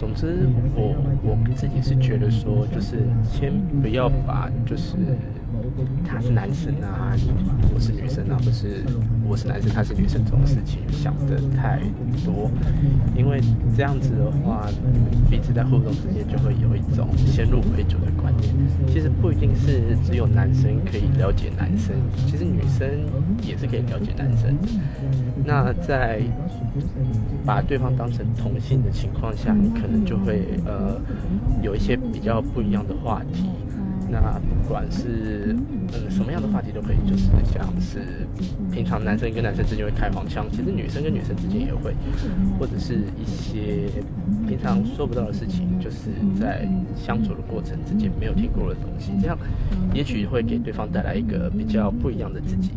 总之，我我自己是觉得说，就是先不要把就是他是男生啊，我是女生啊，不是我是男生他是女生这种事情想的太多，因为这样子的话，彼此在互动之间就会有一种先入为主的观念。其实不一定是只有男生可以了解男生，其实女生也是可以了解男生的。那在把对方当成同性的情况下，你可能就会呃有一些比较不一样的话题。那不管是嗯什么样的话题都可以，就是像是平常男生跟男生之间会开黄腔，其实女生跟女生之间也会，或者是一些平常说不到的事情，就是在相处的过程之间没有听过的东西，这样也许会给对方带来一个比较不一样的自己。